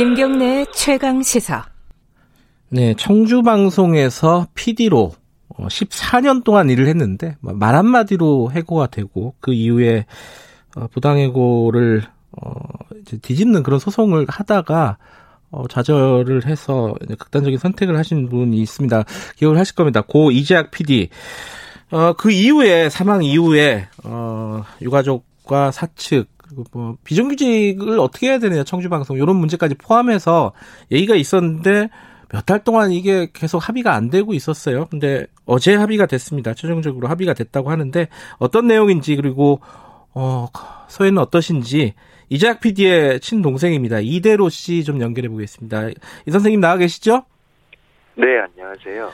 김경래 최강 시사. 네, 청주 방송에서 PD로 14년 어, 동안 일을 했는데 뭐말 한마디로 해고가 되고 그 이후에 어, 부당해고를 어 뒤집는 그런 소송을 하다가 어 좌절을 해서 극단적인 선택을 하신 분이 있습니다. 기억을 하실 겁니다. 고 이재학 PD. 어 그 이후에 사망 이후에 어 유가족과 사측 그리고 뭐 비정규직을 어떻게 해야 되느냐 청주 방송 이런 문제까지 포함해서 얘기가 있었는데 몇 달 동안 이게 계속 합의가 안 되고 있었어요. 근데 어제 합의가 됐습니다. 최종적으로 합의가 됐다고 하는데 어떤 내용인지 그리고 어 소회는 어떠신지 이재학 PD의 친동생입니다. 이대로 씨 좀 연결해 보겠습니다. 이 선생님 나와 계시죠? 네, 안녕하세요.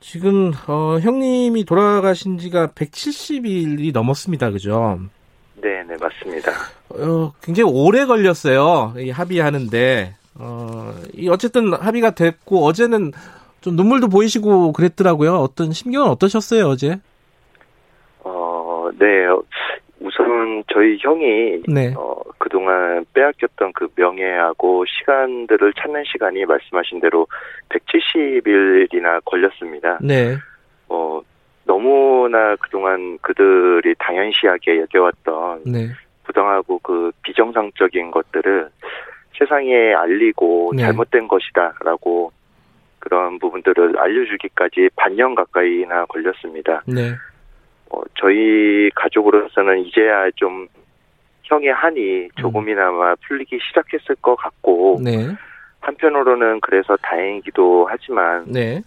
지금 어, 형님이 돌아가신 지가 170일이 넘었습니다. 그죠? 네, 네, 맞습니다. 어, 굉장히 오래 걸렸어요. 이 합의하는데. 어, 이 어쨌든 합의가 됐고 어제는 좀 눈물도 보이시고 그랬더라고요. 어떤 심경은 어떠셨어요, 어제? 어, 네. 우선 저희 형이 네. 어, 그동안 빼앗겼던 그 명예하고 시간들을 찾는 시간이 말씀하신 대로 170일이나 걸렸습니다. 네. 어, 너무나 그동안 그들이 당연시하게 여겨왔던 네. 부당하고 그 비정상적인 것들을 세상에 알리고 네. 잘못된 것이다라고 그런 부분들을 알려주기까지 반년 가까이나 걸렸습니다. 네. 어, 저희 가족으로서는 이제야 좀 형의 한이 조금이나마 풀리기 시작했을 것 같고 네. 한편으로는 그래서 다행이기도 하지만 네.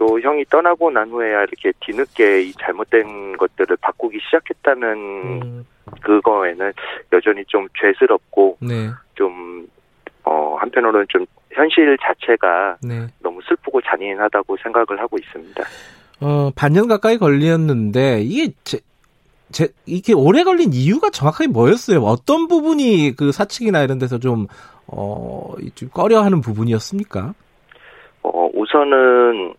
또 형이 떠나고 난 후에야 이렇게 뒤늦게 이 잘못된 것들을 바꾸기 시작했다는 음. 그거에는 여전히 좀 죄스럽고 네. 좀 어, 한편으로는 좀 현실 자체가 네. 너무 슬프고 잔인하다고 생각을 하고 있습니다. 어, 반년 가까이 걸렸는데 이게 제, 제, 이게 오래 걸린 이유가 정확하게 뭐였어요? 어떤 부분이 그 사측이나 이런 데서 좀, 어, 좀 꺼려하는 부분이었습니까? 어, 우선은,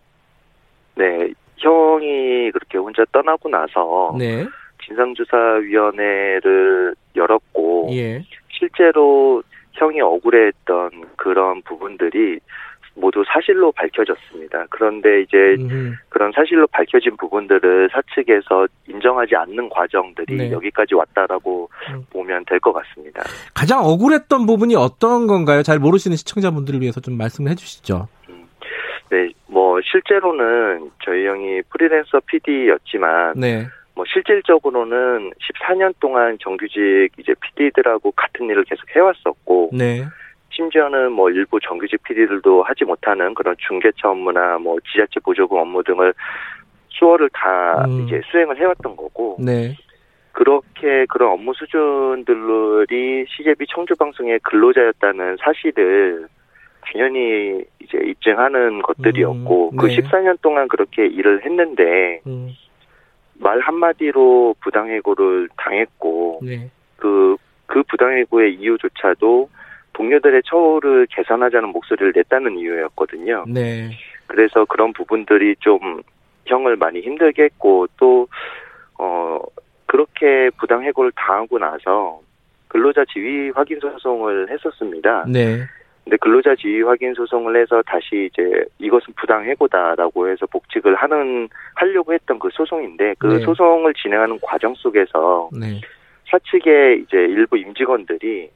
네, 형이 그렇게 혼자 떠나고 나서. 네. 진상조사위원회를 열었고. 예. 실제로 형이 억울해했던 그런 부분들이 모두 사실로 밝혀졌습니다. 그런데 이제 음. 그런 사실로 밝혀진 부분들을 사측에서 인정하지 않는 과정들이 네. 여기까지 왔다라고 음. 보면 될 것 같습니다. 가장 억울했던 부분이 어떤 건가요? 잘 모르시는 시청자분들을 위해서 좀 말씀을 해주시죠. 음. 네, 뭐 실제로는 저희 형이 프리랜서 PD였지만 네. 뭐 실질적으로는 14년 동안 정규직 이제 PD들하고 같은 일을 계속 해왔었고, 네. 심지어는 뭐 일부 정규직 PD들도 하지 못하는 그런 중개차 업무나 뭐 지자체 보조금 업무 등을 수월을 다 음. 이제 수행을 해왔던 거고, 네. 그렇게 그런 업무 수준들이 CJB 청주 방송의 근로자였다는 사실을 당연히 이제 입증하는 것들이었고, 음. 그 네. 그 14년 동안 그렇게 일을 했는데, 음. 말 한마디로 부당해고를 당했고 네. 그, 그 부당해고의 이유조차도 동료들의 처우를 개선하자는 목소리를 냈다는 이유였거든요. 네. 그래서 그런 부분들이 좀 형을 많이 힘들게 했고 또 어, 그렇게 부당해고를 당하고 나서 근로자 지위 확인 소송을 했었습니다. 네. 근데 근로자 지위 확인 소송을 해서 다시 이제 이것은 부당해고다라고 해서 복직을 하는 하려고 했던 그 소송인데 그 네. 소송을 진행하는 과정 속에서 네. 사측의 이제 일부 임직원들이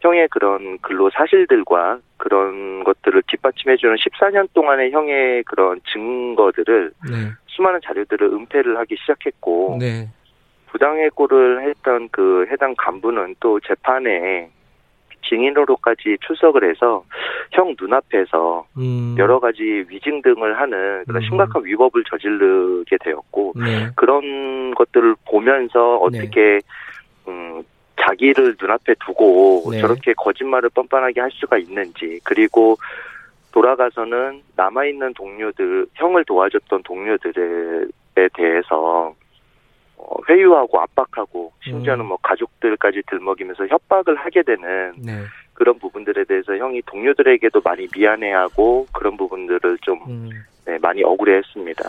형의 그런 근로 사실들과 그런 것들을 뒷받침해주는 14년 동안의 형의 그런 증거들을 네. 수많은 자료들을 은폐를 하기 시작했고 네. 부당해고를 했던 그 해당 간부는 또 재판에 증인으로까지 출석을 해서 형 눈앞에서 음. 여러 가지 위증 등을 하는 그런 음. 심각한 위법을 저지르게 되었고 네. 그런 것들을 보면서 네. 어떻게 네. 음 자기를 눈앞에 두고 네. 저렇게 거짓말을 뻔뻔하게 할 수가 있는지 그리고 돌아가서는 남아있는 동료들 형을 도와줬던 동료들에 대해서 어, 회유하고 압박하고 심지어는 뭐 가족들까지 들먹이면서 협박을 하게 되는 네. 그런 부분들에 대해서 형이 동료들에게도 많이 미안해하고 그런 부분들을 좀 음. 네, 많이 억울해했습니다.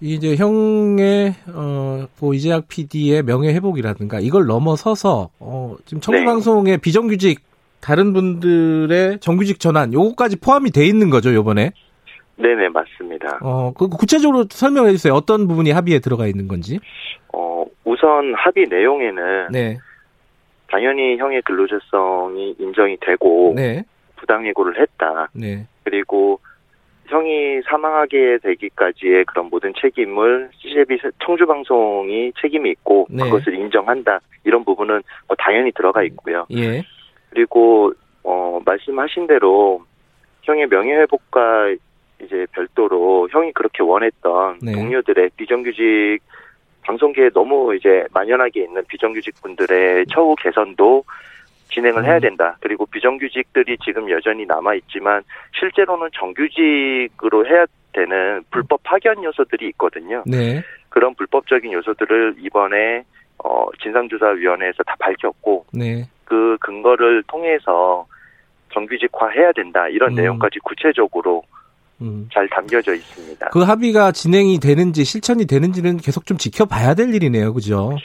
이제 형의 어, 뭐 이재학 PD의 명예 회복이라든가 이걸 넘어서서 어, 지금 청주방송의 네. 비정규직 다른 분들의 정규직 전환 요거까지 포함이 돼 있는 거죠, 요번에? 네네, 맞습니다. 어, 그 구체적으로 설명해 주세요. 어떤 부분이 합의에 들어가 있는 건지. 어, 우선 합의 내용에는 네. 당연히 형의 근로자성이 인정이 되고 네. 부당 해고를 했다. 네. 그리고 형이 사망하게 되기까지의 그런 모든 책임을 CJB 청주방송이 책임이 있고 네. 그것을 인정한다. 이런 부분은 뭐 당연히 들어가 있고요. 예. 그리고 어 말씀하신 대로 형의 명예회복과 이제 별도로 형이 그렇게 원했던 네. 동료들의 비정규직 방송계에 너무 이제 만연하게 있는 비정규직 분들의 처우 개선도 진행을 해야 음. 된다. 그리고 비정규직들이 지금 여전히 남아 있지만 실제로는 정규직으로 해야 되는 불법 파견 요소들이 있거든요. 네. 그런 불법적인 요소들을 이번에 어 진상조사위원회에서 다 밝혔고 네. 그 근거를 통해서 정규직화해야 된다 이런 음. 내용까지 구체적으로 음. 잘 담겨져 있습니다. 그 합의가 진행이 되는지 실천이 되는지는 계속 좀 지켜봐야 될 일이네요. 그죠?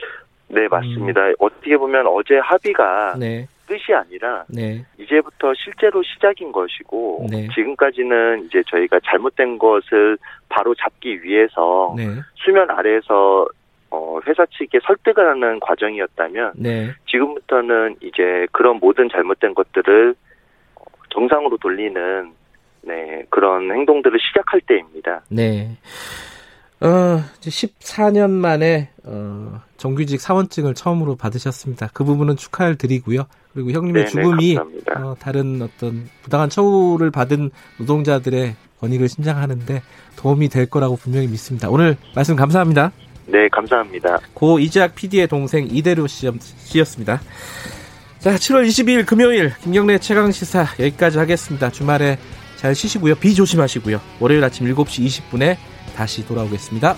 네 맞습니다. 어떻게 보면 어제 합의가 네. 끝이 아니라 네. 이제부터 실제로 시작인 것이고 네. 지금까지는 이제 저희가 잘못된 것을 바로 잡기 위해서 네. 수면 아래에서 어, 회사 측에 설득을 하는 과정이었다면 네. 지금부터는 이제 그런 모든 잘못된 것들을 어, 정상으로 돌리는 네 그런 행동들을 시작할 때입니다. 네. 어, 이제 14년 만에 어, 정규직 사원증을 처음으로 받으셨습니다. 그 부분은 축하를 드리고요. 그리고 형님의 네네, 죽음이 감사합니다. 어, 다른 어떤 부당한 처우를 받은 노동자들의 권익을 신장하는데 도움이 될 거라고 분명히 믿습니다. 오늘 말씀 감사합니다. 네 감사합니다. 고 이재학 PD의 동생 이대로 씨- 씨였습니다. 자, 7월 22일 금요일 김경래 최강 시사 여기까지 하겠습니다. 주말에 잘 쉬시고요. 비 조심하시고요. 월요일 아침 7시 20분에 다시 돌아오겠습니다.